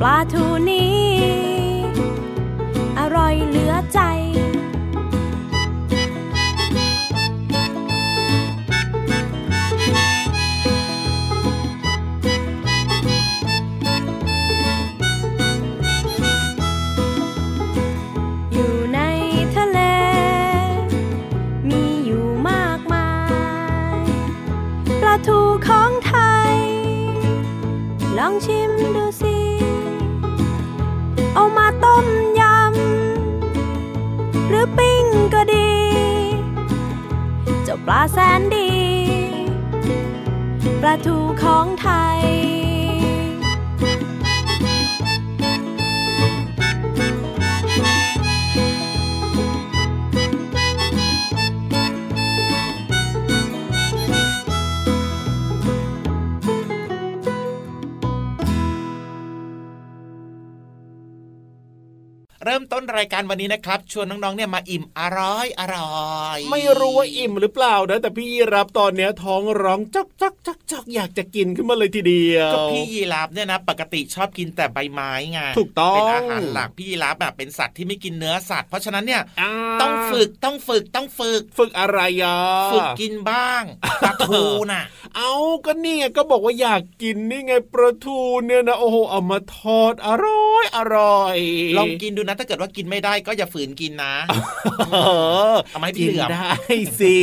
ปลาทูนี้ วันนี้นะครับ ชวนน้องๆเนี่ยมาอิ่มอร่อยอร่อยไม่รู้ว่าอิ่มหรือเปล่านะแต่พี่ยีรับตอนเนี้ยท้องร้องจักจักจักจักอยากจะกินขึ้นมาเลยทีเดียวก็พี่ยีราฟเนี่ยนะปกติชอบกินแต่ใบไม้ไงถูกต้องเป็นอาหารหลักพี่ยีราฟแบบเป็นสัตว์ที่ไม่กินเนื้อสัตว์เพราะฉะนั้นเนี่ยาต้องฝึกต้องฝึกต้องฝึก ฝึกอะไรอะฝึกกินบ้างปลาทูน่ะ เอาก็นี่ไงก็บอกว่าอยากกินนี่ไงปลาทูเนี่ยนะโอ้โหเอามาทอดอร่อยอร่อยลองกินดูนะถ้าเกิดว่ากินไม่ได้ก็อย่าฝืนกินนะเออเอามาให้พี่กินเหลือมได้สิ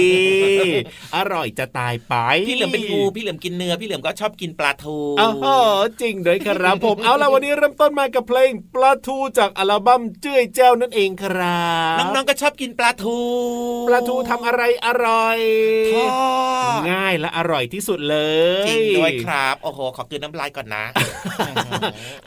อร่อยจะตายไปพี่เหลือมเป็นงูพี่เหลือมกินเนื้อพี่เหลือมก็ชอบกินปลาทูอ๋อจริงด้วยครับผมเอาล่ะวันนี้เริ่มต้นมากับเพลงปลาทูจากอัลบั้มเจ้ยเจ้านั่นเองครับน้องๆก็ชอบกินปลาทู ปลาทูทำอะไรอร่อยทอดง่ายและอร่อยที่สุดเลยจริงด้วยครับโอ้โหขอกินน้ำลายก่อนนะ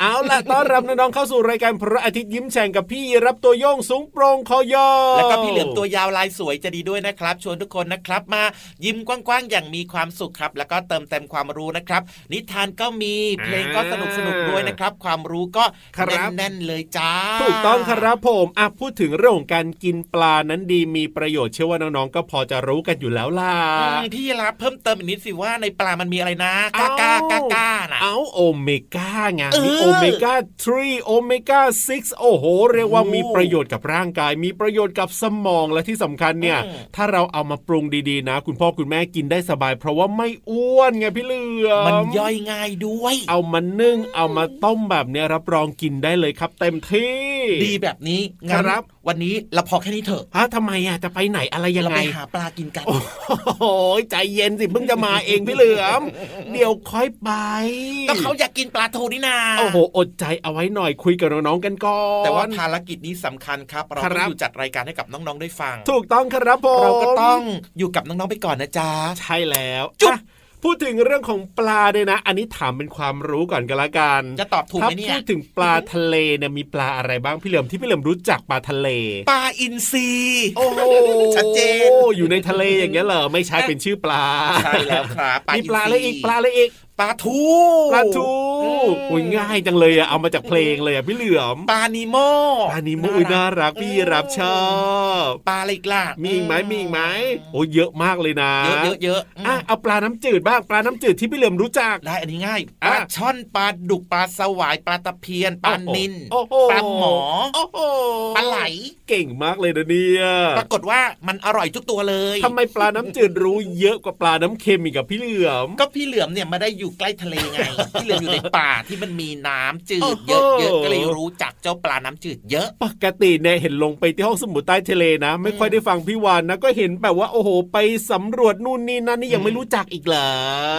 เอาล่ะต้อนรับน้องๆเข้าสู่รายการพระอาทิตย์ยิ้มแฉ่งกับพี่รับตัวโยงสูงโปร่งคอยอแล้วก็พี่เหลือมตัวยาวลายสวยจะดีด้วยนะครับ ชวนทุกคนนะครับมายิ้มกว้างๆอย่างมีความสุขครับ แล้วก็เติมเต็มความรู้นะครับ นิทานก็มีเพลงก็สนุกสนุกๆด้วยนะครับ ความรู้ก็แน่นๆเลยจ้า ถูกต้องครับผมอะพูดถึงเรื่องของการกินปลานั้นดีมีประโยชน์เชื่อว่าน้องๆก็พอจะรู้กันอยู่แล้วล่ะอืมพี่รับเพิ่มเติมอีกนิดสิว่าในปลามันมีอะไรนะกากากากาน่ะเอาโอเมก้าไงเออมีโอเมก้า3โอเมก้า6โอ้โห เรียกว่าโอ้มีประโยชน์กับร่างกาย มีประโยชน์กับสมองและที่สำคัญเนี่ยอืมถ้าเราเอามาปรุงดีๆนะ คุณพ่อคุณแม่กินได้สบาย เพราะว่าไม่อ้วนไงพี่เหลือมมันย่อยง่ายด้วย เอามานึ่งเอามาต้มแบบเนี้ยรับรองกินได้เลยครับ เต็มที่ ดีแบบนี้งั้นครับวันนี้เราพอแค่นี้เถอะฮะทำไมอะจะไปไหนอะไรยังเราไงไปหาปลากินกัน โอ้โหใจเย็นสิเพิ่งจะมาเองพี่เหลือมเดี๋ยวค่อยไปก็เขาอยากกินปลาทูนี่นาโอ้โหอดใจเอาไว้หน่อยคุยกับน้องๆกันก่อนแต่ว่าภารกิจนี้สำคัญครับ เราครัต้อบงอยู่จัดรายการให้กับน้องๆได้ฟัง ถูกต้องครับผมเราก็ต้องอยู่กับน้องๆไปก่อนนะจ๊ะใช่แล้วจุ๊บอะพูดถึงเรื่องของปลาเนี่ยนะ อันนี้ถามเป็นความรู้ก่อนกันละกัน จะตอบถูกถ้าไหมเนี่ยพูดถึงปลาทะเลเนี่ยมีปลาอะไรบ้างพี่เหลิมที่พี่เหลิมรู้จักปลาทะเล ปลาอินทรีโอ้โหชัดเจนอยู่ในทะเลอย่างเงี้ยเหรอไม่ใช่เป็นชื่อปลาใช่แล้วครับมีปลาอะไรอีกนทปลาอะไรอีก ปลาทูปลาทูอืมโอ้ยง่ายจังเลยอะเอามาจากเพลงเลยอะพี่เหลือมปลานิโมปลานิโมอุ๊ยน่ารักพี่รับชอบปลาอะไรอีกล่ะมีอีกไหมมีอีกไหมโอ้ยเยอะมากเลยนะ เยอะเยอะเยอะอืมอะเอาปลาน้ำจืดบ้างปลาน้ำจืดที่พี่เหลือมรู้จักได้อันนี้ง่ายปอะลาช่อนปลาดุกปลาสวายปลาตะเพียนปลานินโอ้โหปลาหมอโอ้โหปลาไหลเก่งมากเลยนะเนี่ยปรากฏว่ามันอร่อยทุกตัวเลยทำไมปลาน้ำจืดรู้เยอะกว่าปลาน้ำเค็มอีกกับพี่เหลือม ก็พี่เหลือมเนี่ยไมาได้อยู่ใกล้ทะเลไง พี่เหลือมอยู่ในป่าที่มันมีน้ำจืโอ้ดโหเยอะๆก็เลยรู้จักเจ้าปลาน้ำจืดเยอะ ปกติเนี่ยเห็นลงไปที่ห้องสมุดใต้ทะเลนะ ไม่ค่อยได้ฟังพี่วานนะก็เห็นแบบว่าโอ้โหไปสำรวจนู่นนี่นั่นนี่ยังไม่รู้จักอีกเหรอ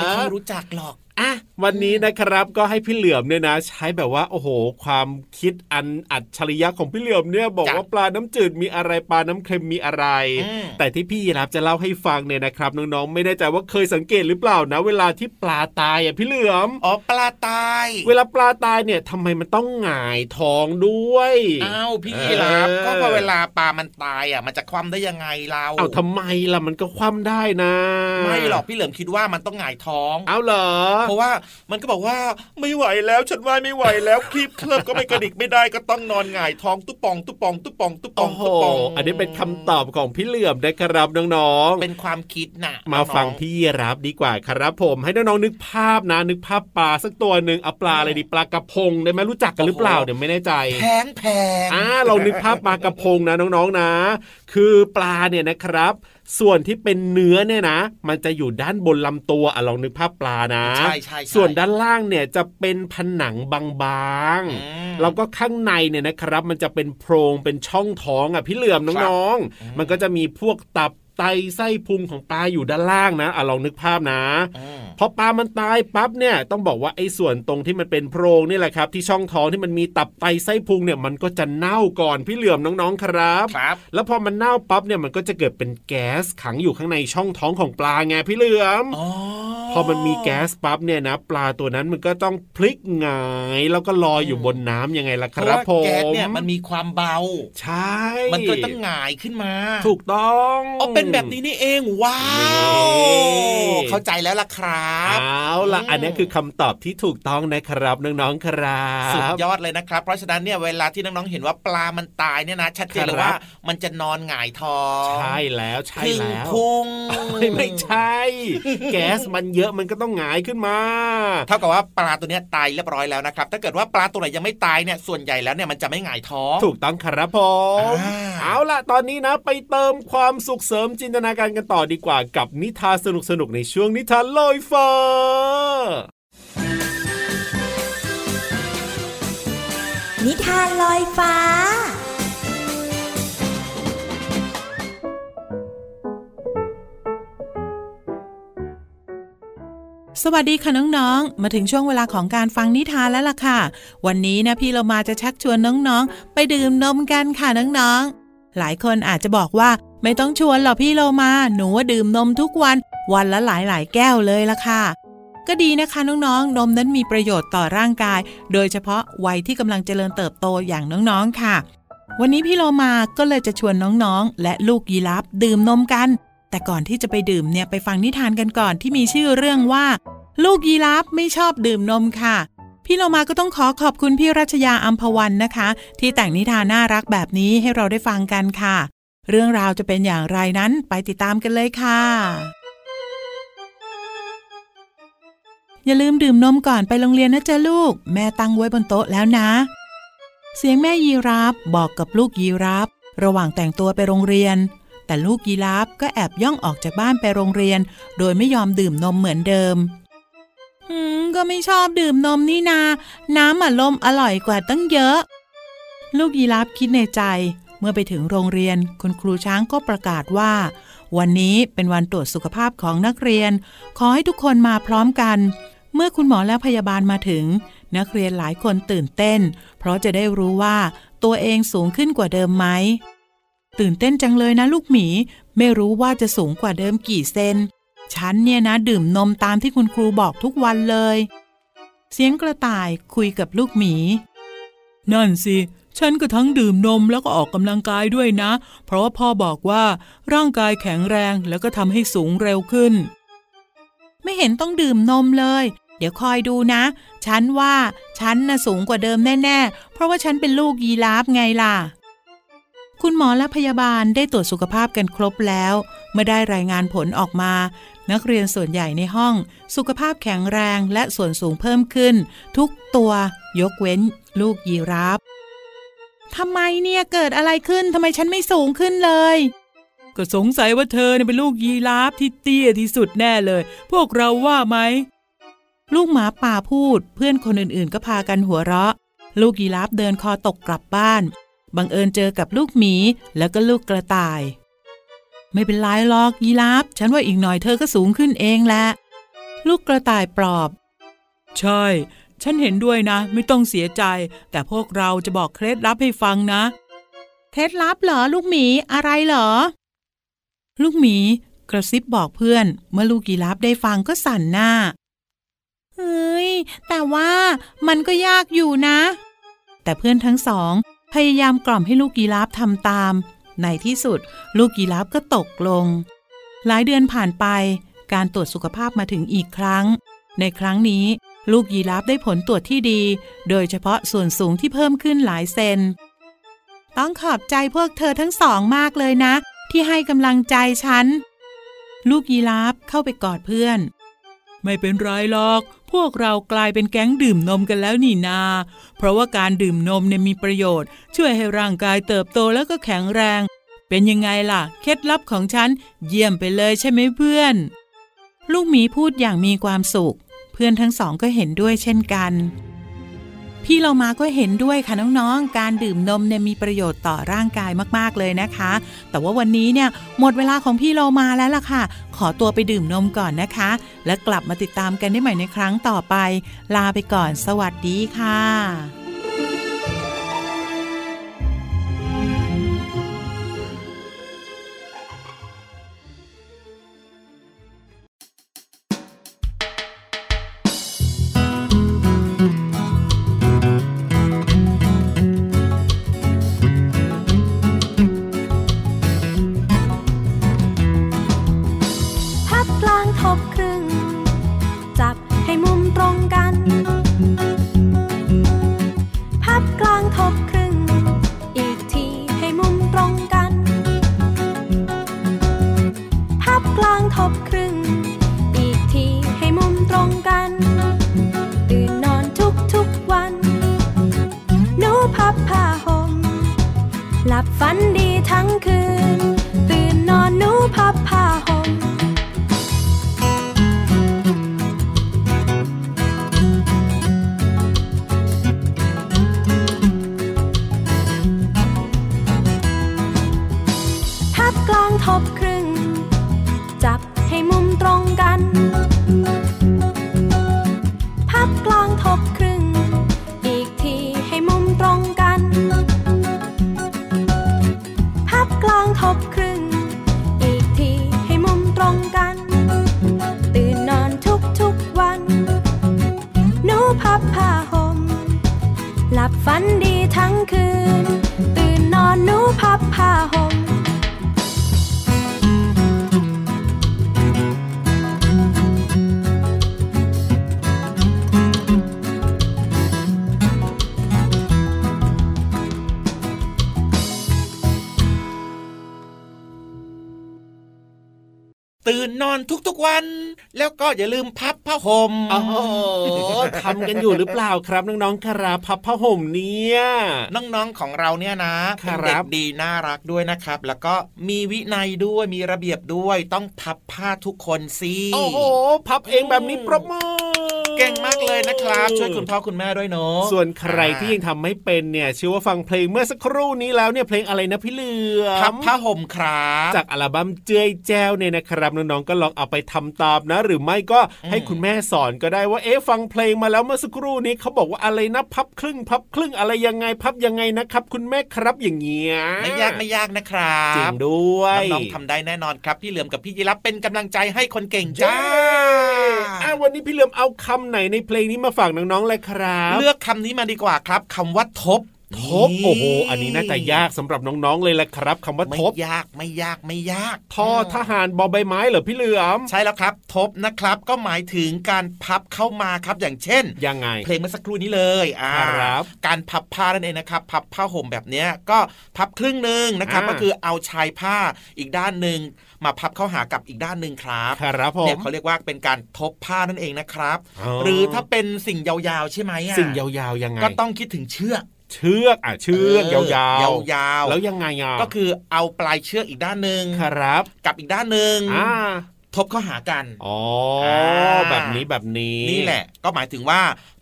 ไม่ค่อยรู้จักหรอก อะวันนี้นะครับก็ให้พี่เหลือมเนี่ยนะ ใช้แบบว่าโอ้โห ความคิดอันอัจฉริยะของพี่เหลือมเนี่ยบอกจ้ะว่าปลาน้ำจืดมีอะไรปลาน้ำเค็มมีอะไรอืมแต่ที่พี่รับจะเล่าให้ฟังเนี่ยนะครับน้องๆไม่แน่ใจว่าเคยสังเกตหรือเปล่านะ เวลาที่ปลาตายอะพี่เหลือมอ๋อปลาตาย เวลาปลาตายเนี่ยทำไมมันต้องหงายท้องด้วยอ้าวพี่เออรับก็พอเวลาปลามันตายอะมันจะคว่ำได้ยังไงเราเอาทำไมล่ะมันก็คว่ำได้นะ ไม่หรอกพี่เหลิมคิดว่ามันต้องหงายท้อง เอาเหรอเพราะว่ามันก็บอกว่าไม่ไหวแล้วฉันว่าไม่ไหวแล้วคลิปเคลิบก็ไม่กระดิกไม่ได้ก็ต้องนอนหงายท้องตุ๊ปองตุ๊ปองตุ๊ปองตุ๊ปอโอ้งโหตุ๊ปองอันนี้เป็นคำตอบของพี่เหลือมนะครับน้องๆเป็นความคิดน่ะมาฟังน้อพี่รับดีกว่าครับผมให้น้องๆนึกภาพนะ นึกภาพปลาสักตัวหนึ่งเอาปลาอะไรดีปลากระพงได้ไหมรู้จักกันหรือเปล่าเดี๋ยวไม่แน่ใจแพงแพงอ่าเรานึกภาพปลากระพงนะน้องๆนะ คือปลาเนี่ยนะครับ ส่วนที่เป็นเนื้อเนี่ยนะ มันจะอยู่ด้านบนลำตัวอะลองนึกภาพปลานะใช่ใช่ใช่ส่วนด้านล่างเนี่ยจะเป็นผนังบางๆอืมแล้วก็ข้างในเนี่ยนะครับ มันจะเป็นโพรงเป็นช่องท้องอะพี่เหลื่อมน้องอืมๆมันก็จะมีพวกตับ ไตไส้พุงของปลาอยู่ด้านล่างนะอะลองนึกภาพนะอืมพอปลามันตายปั๊บเนี่ยต้องบอกว่าไอ้ส่วนตรงที่มันเป็นโพรงนี่แหละครับ ที่ช่องท้องที่มันมีตับไตไส้พุงเนี่ยมันก็จะเน่าก่อนพี่เหลื่อมน้องๆครับครับ แล้วพอมันเน่าปั๊บเนี่ยมันก็จะเกิดเป็นแก๊สขังอยู่ข้างในช่องท้องของปลาไงพี่เหลื่อมอ๋อพ อมันมีแก๊สปั๊บเนี่ยนะ ปลาตัวนั้นมันก็ต้องพลิกหงายแล้วก็ลอยอยู่บนน้ำยังไงล่ะเพคราะรับว่าผมแก๊สเนี่ยมันมีความเบา ใช่ มันก็เลยต้องหงายขึ้นมา ถูกต้องอ๋อเป็นแบบนี้นี่เองว้าวนี่เข้าใจแล้วล่ะครับเอาล่ะอืมอันนี้คือคำตอบที่ถูกต้องนะครับน้องๆครับสุดยอดเลยนะครับ เพราะฉะนั้นเนี่ยเวลาที่น้องๆเห็นว่าปลามันตายเนี่ยนะชัดเจนเลยครับว่ามันจะนอนหงายท้องใช่แล้วใช่ครึ่งแล้วพุงเอ้ยไม่ใช่ แก๊สมันเยอะมันก็ต้องหงายขึ้นมา เท่ากับว่าปลาตัวเนี้ยตายเรียบร้อยแล้วนะครับ ถ้าเกิดว่าปลาตัวไหนยังไม่ตายเนี่ยส่วนใหญ่แล้วเนี่ยมันจะไม่หงายท้อง ถูกต้องครับผมอ่าเอาล่ะตอนนี้นะ ไปเติมความสุขเสริมจินตนาการกันต่อดีกว่ากับนิทานสนุกๆในช่วงนิทานลอยฟ้านิทานลอยฟ้า สวัสดีค่ะน้องๆ มาถึงช่วงเวลาของการฟังนิทานแล้วล่ะค่ะ วันนี้นะพี่เรามาจะชักชวนน้องๆ ไปดื่มนมกันค่ะน้องๆ หลายคนอาจจะบอกว่าไม่ต้องชวนหรอกพี่เรามา หนูว่าดื่มนมทุกวัน วันละหลายๆ แก้วเลยล่ะค่ะ ก็ดีนะคะน้องๆ นมนั้นมีประโยชน์ต่อร่างกาย โดยเฉพาะวัยที่กำลังเจริญเติบโตอย่างน้องๆ ค่ะ วันนี้พี่โลมาก็เลยจะชวนน้องๆ และลูกยีราฟดื่มนมกัน แต่ก่อนที่จะไปดื่มเนี่ยไปฟังนิทานกันก่อนที่มีชื่อเรื่องว่า ลูกยีราฟไม่ชอบดื่มนมค่ะ พี่โลมาก็ต้องขอขอบคุณพี่รัชยาอัมพวันนะคะ ที่แต่งนิทานน่ารักแบบนี้ให้เราได้ฟังกันค่ะ เรื่องราวจะเป็นอย่างไรนั้นไปติดตามกันเลยค่ะ อย่าลืมดื่มนมก่อนไปโรงเรียนนะจ๊ะลูก แม่ตั้งไว้บนโต๊ะแล้วนะ เสียงแม่ยีราฟบอกกับลูกยีราฟระหว่างแต่งตัวไปโรงเรียน แต่ลูกยีราฟก็แอบย่องออกจากบ้านไปโรงเรียน โดยไม่ยอมดื่มนมเหมือนเดิมหืมก็ไม่ชอบดื่มนมนี่นา น้ำอัดลมอร่อยกว่าตั้งเยอะ ลูกยีราฟคิดในใจ เมื่อไปถึงโรงเรียน คุณครูช้างก็ประกาศว่า วันนี้เป็นวันตรวจสุขภาพของนักเรียน ขอให้ทุกคนมาพร้อมกัน เมื่อคุณหมอและพยาบาลมาถึง นักเรียนหลายคนตื่นเต้น เพราะจะได้รู้ว่าตัวเองสูงขึ้นกว่าเดิมไหม ตื่นเต้นจังเลยนะลูกหมี ไม่รู้ว่าจะสูงกว่าเดิมกี่เซน ฉันเนี่ยนะดื่มนมตามที่คุณครูบอกทุกวันเลย เสียงกระต่ายคุยกับลูกหมี นั่นสิ ฉันก็ทั้งดื่มนมแล้วก็ออกกำลังกายด้วยนะ เพราะว่าพ่อบอกว่าร่างกายแข็งแรงแล้วก็ทำให้สูงเร็วขึ้น ไม่เห็นต้องดื่มนมเลย เดี๋ยวคอยดูนะ ฉันว่าฉันน่ะสูงกว่าเดิมแน่ ๆ เพราะว่าฉันเป็นลูกยีราฟไงล่ะ คุณหมอและพยาบาลได้ตรวจสุขภาพกันครบแล้ว เมื่อได้รายงานผลออกมา นักเรียนส่วนใหญ่ในห้อง สุขภาพแข็งแรงและส่วนสูงเพิ่มขึ้น ทุกตัวยกเว้น ลูกยีราฟทำไมเนี่ยเกิดอะไรขึ้นทำไมฉันไม่สูงขึ้นเลย ก็สงสัยว่าเธอเป็นลูกยีราฟที่เตี้ยที่สุดแน่เลย พวกเราว่าไหม ลูกหมาป่าพูด เพื่อนคนอื่นๆ ก็พากันหัวเราะ ลูกยีราฟเดินคอตกกลับบ้าน บังเอิญเจอกับลูกหมีแล้วก็ลูกกระต่าย ไม่เป็นไรหรอกยีราฟฉันว่าอีกหน่อยเธอก็สูงขึ้นเองแหละลูกกระต่ายปลอบ ใช่ ฉันเห็นด้วยนะ ไม่ต้องเสียใจ แต่พวกเราจะบอกเคล็ดลับให้ฟังนะ เคล็ดลับเหรอลูกหมีอะไรเหรอ ลูกหมีกระซิบบอกเพื่อน เมื่อลูกยีราฟได้ฟังก็สั่นหน้าเฮ้ยแต่ว่ามันก็ยากอยู่นะ แต่เพื่อนทั้งสอง พยายามกล่อมให้ลูกยีราฟทำตาม ในที่สุด ลูกยีราฟก็ตกลง หลายเดือนผ่านไป การตรวจสุขภาพมาถึงอีกครั้ง ในครั้งนี้ ลูกยีราฟได้ผลตรวจที่ดี โดยเฉพาะส่วนสูงที่เพิ่มขึ้นหลายเซน ต้องขอบใจพวกเธอทั้งสองมากเลยนะ ที่ให้กำลังใจฉัน ลูกยีราฟเข้าไปกอดเพื่อน ไม่เป็นไรหรอก พวกเรากลายเป็นแก๊งดื่มนมกันแล้วนี่นา เพราะว่าการดื่มนมเนี่ยมีประโยชน์ ช่วยให้ร่างกายเติบโตแล้วก็แข็งแรง เป็นยังไงล่ะ เคล็ดลับของฉัน เยี่ยมไปเลยใช่ไหมเพื่อน ลูกหมีพูดอย่างมีความสุข เพื่อนทั้งสองก็เห็นด้วยเช่นกัน พี่เรามาก็เห็นด้วยค่ะน้องๆ การดื่มนมเนี่ยมีประโยชน์ต่อร่างกายมากๆเลยนะคะ แต่ว่าวันนี้เนี่ยหมดเวลาของพี่เรามาแล้วล่ะค่ะ ขอตัวไปดื่มนมก่อนนะคะ และกลับมาติดตามกันได้ใหม่ในครั้งต่อไป ลาไปก่อน สวัสดีค่ะ กลางทบครึ่ นนอนทุกๆวัน แล้วก็อย่าลืมพับผ้าห่มโอ้โหทำกันอยู่หรือเปล่าครับน้องๆครับพับผ้าห่มเนี่ยน้องๆของเราเนี่ยนะคเป็นรัเด็บกดีน่ารักด้วยนะครับ แล้วก็มีวินัยด้วยมีระเบียบด้วยต้องพับผ้าทุกคนสิโอ้โหพับเองแบบนี้ปรบมือ เก่งมากเลยนะครับ ช่วยคุณพ่อคุณแม่ด้วยเนาะส่วนใครที่ยังทำไม่เป็นเนี่ยเชื่อว่าฟังเพลงเมื่อสักครู่นี้แล้วเนี่ยเพลงอะไรนะพี่เหลือมพับผ้าห่มครับจากอัลบั้มเจือยแจ้วเนี่ยนะครับน้องๆก็ลองเอาไปทำตามนะ หรือไม่ก็ให้คุณแม่สอนก็ได้ว่าเอ๊ะฟังเพลงมาแล้วเมื่อสักครู่นี้เขาบอกว่าอะไรนะพับครึ่ง พับครึ่งอะไรยังไงพับยังไงนะครับ คุณแม่ครับอย่างเงี้ยไม่ยากไม่ยากนะครับจริงด้วยน้องๆทำได้แน่นอนครับ พี่เหลือมกับพี่ยีรับเป็นกำลังใจให้คนเก่งจ้าจ้าอะวันนี้พี่เหลือมเอาคำไหนในเพลงนี้มาฝากน้องๆเลยครับ เลือกคำนี้มาดีกว่าครับคำว่าทบ ทบโอ้โห อันนี้น่าจะยากสำหรับน้องๆเลยแหละครับคำว่าไม่ทบยากไม่ยากไม่ยากทอทหารบอใบไม้เหรอพี่เหลือมใช่แล้วครับ ทบนะครับ ก็หมายถึงการพับเข้ามาครับอย่างเช่นยังไง เพลงเมื่อสักครู่นี้เลยอ่าครับการพับผ้านั่นเองนะครับ พับผ้าห่มแบบเนี้ยก็พับครึ่งหนึ่งนะครับอ่าก็คือเอาชายผ้าอีกด้านหนึ่งมาพับเข้าหากับอีกด้านหนึ่งครับครับผเนี่ยมเขาเรียกว่าเป็นการทบผ้านั่นเองนะครับอ๋อหรือถ้าเป็นสิ่งยาวๆใช่ไหมอะสิ่งยาวๆยังไงก็ต้องคิดถึงเชือก เชือกอะเชือกเออยาวๆยาวๆแล้วยังไงอะก็คือเอาปลายเชือกอีกด้านหนึ่งครับ กับอีกด้านหนึ่งอ่าทบเข้าหากัน อ๋ออ่าแบบนี้แบบนี้ นี่แหละ ก็หมายถึงว่า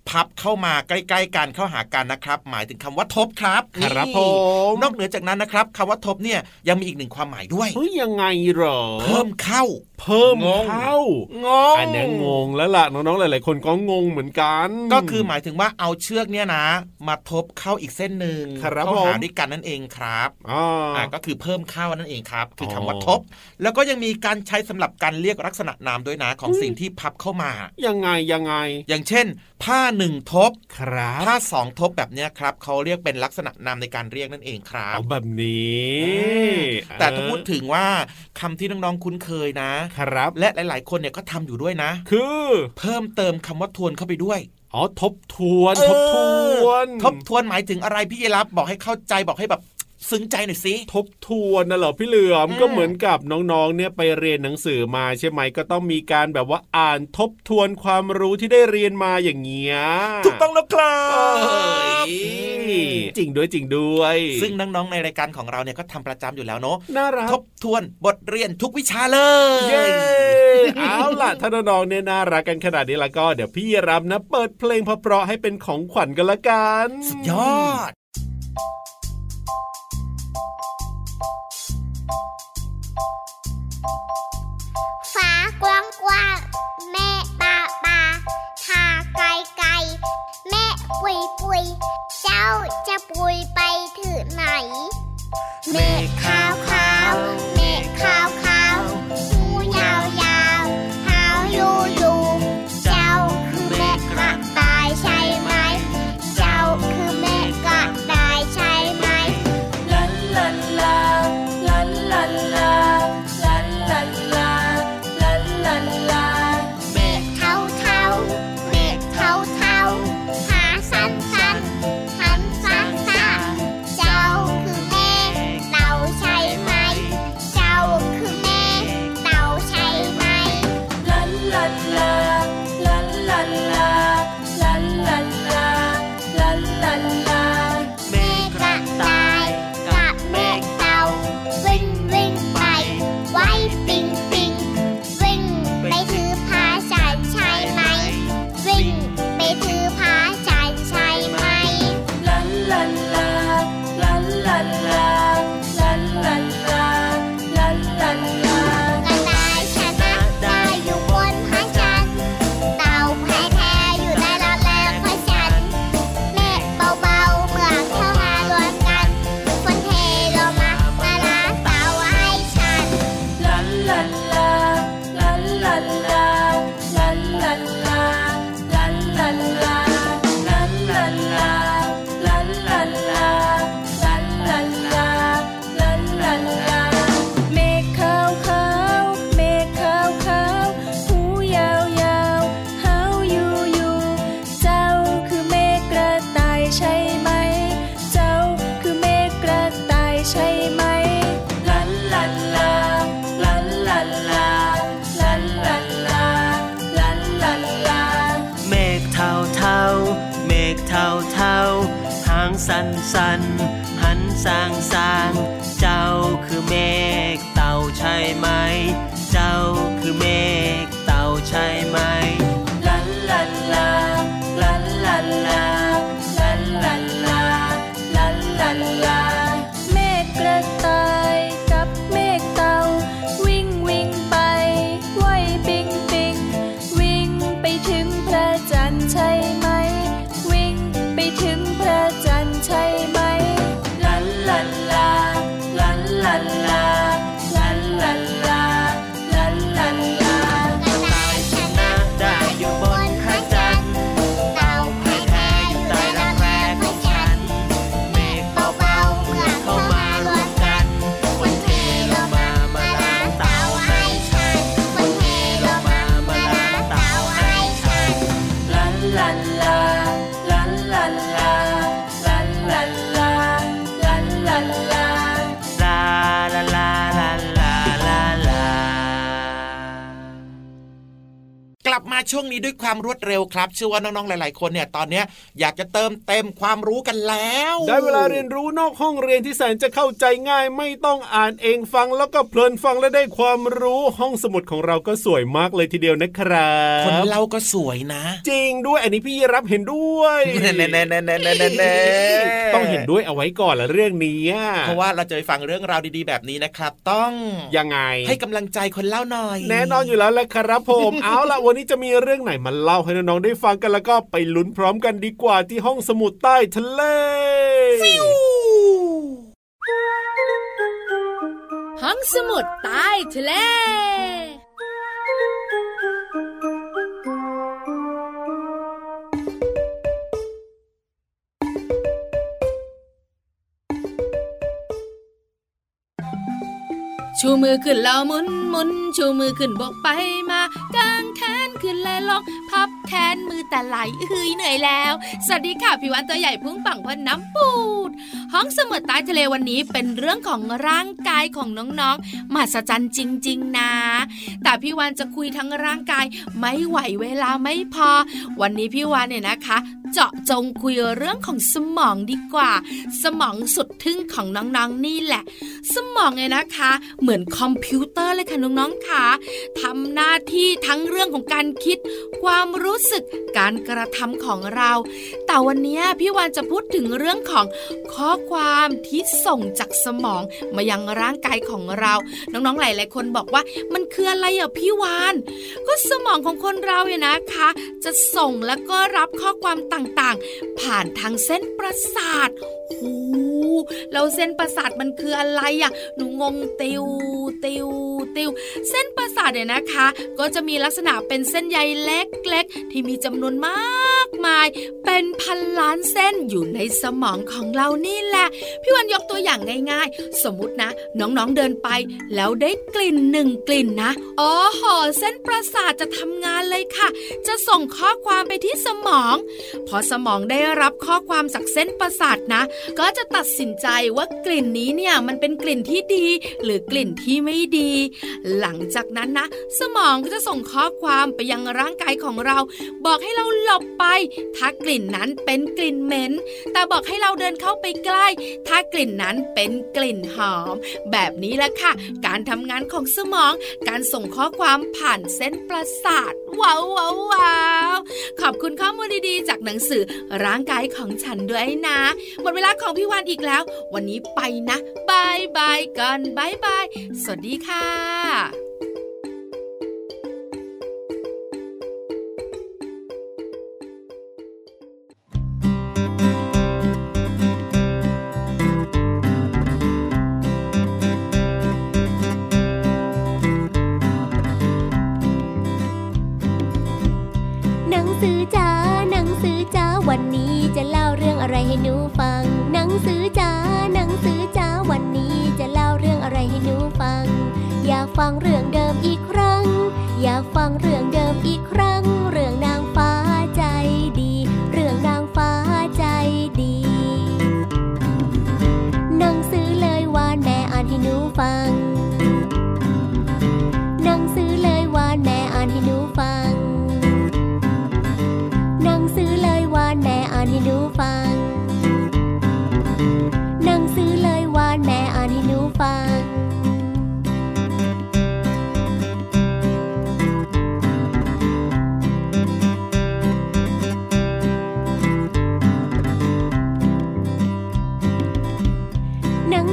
พับเข้ามาใกล้ๆกันเข้าหากันนะครับ หมายถึงคำว่าทบครับครับนี่ผมนอกเหนือจากนั้นนะครับคำว่าทบเนี่ยยังมีอีกหนึ่งความหมายด้วยเฮ้ยยังไงเหรอ เพิ่มเข้า เพิ่มงงเข้างงอันเนี้ยงงแล้วล่ะน้องๆหลายๆคนก็งงเหมือนกัน ก็คือหมายถึงว่าเอาเชือกเนี่ยนะ มาทบเข้าอีกเส้นหนึ่งครับเข้าหาผมด้วยกันนั่นเองครับอ่าอ่าก็คือเพิ่มเข้านั่นเองครับ คือออคำว่าทบ แล้วก็ยังมีการใช้สำหรับการเรียกลักษณะนามด้วยนะของสิ่งที่พับเข้ามา ยังไงยังไง อย่างเช่น ผ้าหนึ่งทบครับผ้าสองทบแบบเนี้ยครับเขาเรียกเป็นลักษณะนามในการเรียกนั่นเองครับเอาแบบนี้ แต่ถ้าพูดถึงว่าคำที่น้องๆคุ้นเคยนะครับ และหลาย ๆ คนเนี่ยก็ทำอยู่ด้วยนะ คือ เพิ่มเติมคำว่าทวนเข้าไปด้วยอ๋อทบทวน ทบทวน ทบทวนหมายถึงอะไรพี่เยรับบอกให้เข้าใจบอกให้แบบ ซึ้งใจหน่อยสิทบทวนนะเหรอพี่เหลือมอืมก็เหมือนกับน้องๆเนี่ยไปเรียนหนังสือมาใช่ไหมก็ต้องมีการแบบว่าอ่านทบทวนความรู้ที่ได้เรียนมาอย่างเงี้ยถูกต้องแล้วครัเอ้บยจริงด้วยจริงด้วย ซึ่งน้องๆในรายการของเราเนี่ยก็ทำประจำอยู่แล้วเนาะน่ารักทบทวนบทเรียนทุกวิชาเลยเย้เอาล่ะถ้าน้องๆเนี่ยน่ารักกันขนาดนี้แล้วก็เดี๋ยวพี่รับนะเปิดเพลงเพราะๆให้เป็นของขวัญกันละกัน สุดยอดากว้างกว้างแม่ปาปาทาไกลไกลแม่ปุยปุยเจ้าจะปุย sun. ช่วงนี้ด้วยความรวดเร็วครับเชื่อว่าน้องๆหลาย ๆ คนเนี่ยตอนเนี้ยอยากจะเติมเต็มความรู้กันแล้ว ได้เวลาเรียนรู้นอกห้องเรียนที่แสนจะเข้าใจง่าย ไม่ต้องอ่านเองฟังแล้วก็เพลินฟังและได้ความรู้ห้องสมุดของเราก็สวยมากเลยทีเดียวนะครับคนเล่าก็สวยนะ จริงด้วยอันนี้พี่รับเห็นด้วยแน่แน่แน่แน่แน่แน่แน่ต้องเห็นด้วยเอาไว้ก่อนละเรื่องนี้อะเพราะว่าเราจะไปฟังเรื่องราวดีๆ แบบนี้นะครับ ต้องยังไงให้กำลังใจคนเล่าหน่อย แน่นอนอยู่แล้วแหละครับผมเอาล่ะวันนี้จะมีเรื่องไหนมาเล่าให้น้องๆได้ฟังกันแล้วก็ไปลุ้นพร้อมกันดีกว่าที่ห้องสมุดใต้ทะเลห้องสมุดใต้ทะเลชูมือขึ้นแล้วมุนมุน ชูมือขึ้นบกไปมากางแขนขึ้นและลงพับแขนมือแต่ไหลเฮ้ยเหนื่อยแล้ว สวัสดีค่ะพี่วันตัวใหญ่พุ่งปังพนน้ำปูด ห้องสมุดใต้ทะเลวันนี้เป็นเรื่องของร่างกายของน้องๆมหัศจรรย์จริง ๆ นะ แต่พี่วันจะคุยทั้งร่างกายไม่ไหวเวลาไม่พอ วันนี้พี่วันเนี่ยนะคะ เจาะจงคุยเรื่องของสมองดีกว่า สมองสุดทึ่งของน้องๆนี่แหละ สมองเนี่ยนะคะ เหมือนคอมพิวเตอร์เลยค่ะน้องๆคะทำหน้าที่ทั้งเรื่องของการคิด ความรู้สึกการกระทำของเรา แต่วันนี้พี่วานจะพูดถึงเรื่องของข้อความที่ส่งจากสมองมายังร่างกายของเรา น้องๆหลาย ๆ คนบอกว่ามันคืออะไรอะพี่วาน ก็สมองของคนเราเนี่ยนะคะ จะส่งแล้วก็รับข้อความต่างๆ ผ่านทางเส้นประสาทหูแล้วเส้นประสาทมันคืออะไรอะหนูงงติวติวติวเส้นประสาทเนี่ยนะคะ ก็จะมีลักษณะเป็นเส้นใยเล็กๆ ที่มีจำนวนมากมาย เป็นพันล้านเส้นอยู่ในสมองของเรานี่แหละ พี่วันยกตัวอย่างง่ายๆ สมมตินะ น้องๆเดินไป แล้วได้กลิ่นหนึ่งกลิ่นนะอ๋อหอเส้นประสาทจะทำงานเลยค่ะ จะส่งข้อความไปที่สมอง พอสมองได้รับข้อความจากเส้นประสาทนะ ก็จะตัดสินใจว่ากลิ่นนี้เนี่ยมันเป็นกลิ่นที่ดี หรือกลิ่นที่ไม่ดี หลังจากนั้นนะ สมองก็จะส่งข้อความไปยังร่างกายของเรา บอกให้เราหลบไป ถ้ากลิ่นนั้นเป็นกลิ่นเหม็นแต่บอกให้เราเดินเข้าไปใกล้ ถ้ากลิ่นนั้นเป็นกลิ่นหอม แบบนี้แหละค่ะ การทำงานของสมอง การส่งข้อความผ่านเส้นประสาทว้าวว้าววาวขอบคุณข้อมูลดีๆ จากหนังสือร่างกายของฉันด้วยนะหมดเวลาของพี่วานอีกแล้ว วันนี้ไปนะ bye bye กัน bye bye สวัสดีค่ะากฟั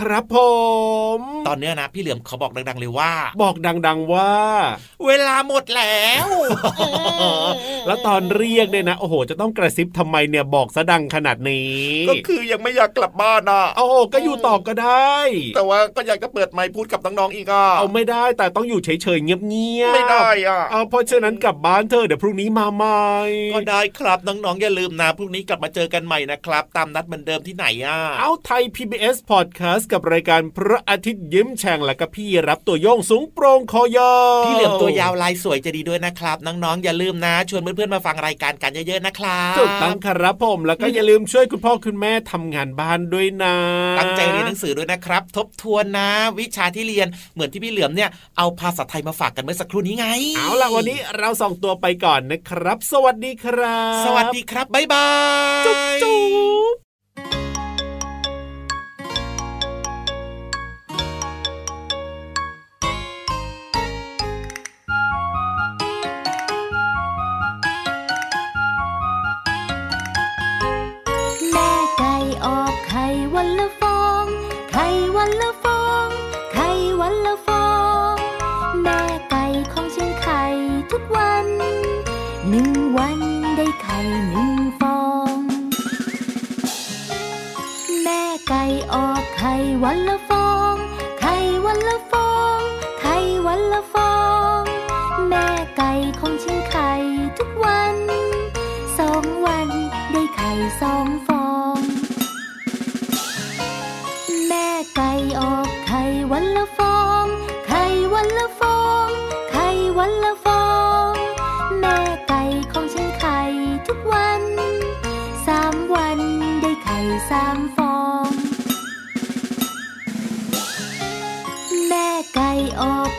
ครับผม ตอนเนี้ยนะพี่เหลือมเขาบอกดัง ๆ เลยว่า บอกดัง ๆว่า เวลาหมดแล้วแล้วตอนเรียกเนี่ยนะโอ้โห จะต้องกระซิบทำไมเนี่ยบอกซะดังขนาดนี้ ก็คือยังไม่อยากกลับบ้านอะโอ้โหก็อยู่ตอบก็ได้ แต่ว่าก็อยากจะเปิดไมค์พูดกับน้องๆอีกอะเอาไม่ได้แต่ต้องอยู่เฉยๆเงียบๆไม่ได้อะเอาเพราะฉะนั้นกลับบ้านเธอะเดี๋ยวพรุ่งนี้มาใหม่ก็ได้ครับน้องๆอย่าลืมนะพรุ่งนี้กลับมาเจอกันใหม่นะครับ ตามนัดเหมือนเดิมที่ไหนอะเอาไทย PBS Podcast กับรายการพระอาทิตย์ยิ้มแฉ่งและก็พี่รับตัวโยงสูงโปร่งคอยาวพี่เหลือมตัวยาวลายสวยจะดีด้วยนะครับ น้องๆอย่าลืมนะชวนเพื่อนๆมาฟังรายการกันเยอะๆนะครับถูกต้องครับผมแล้วก็อย่าลืมช่วยคุณพ่อคุณแม่ทำงานบ้านด้วยนะตั้งใจเรียนหนังสือด้วยนะครับ ทบทวนนะ วิชาที่เรียนเหมือนที่พี่เหลือมเนี่ยเอาภาษาไทยมาฝากกันเมื่อสักครู่นี้ไง เอาล่ะวันนี้เราส่งตัวไปก่อนนะครับ สวัสดีครับ สวัสดีครับบ๊ายบายจุ๊บจุ๊บ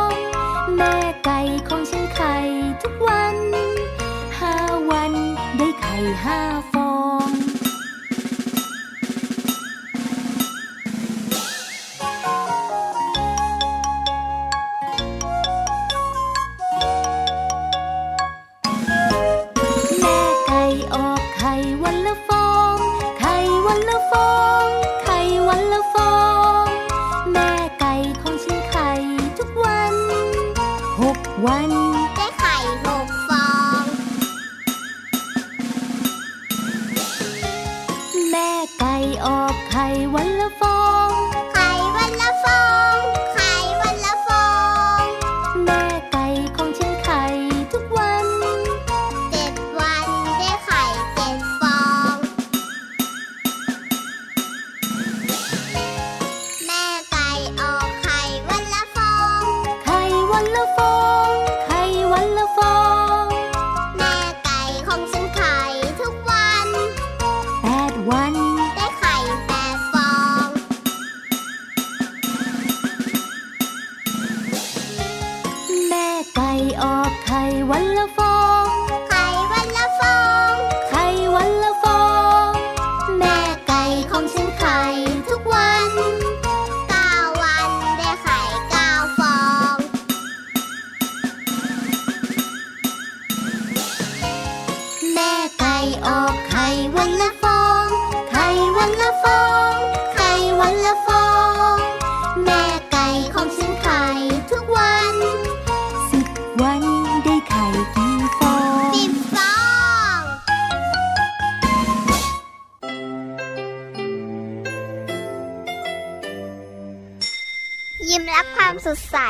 ง วัน ออก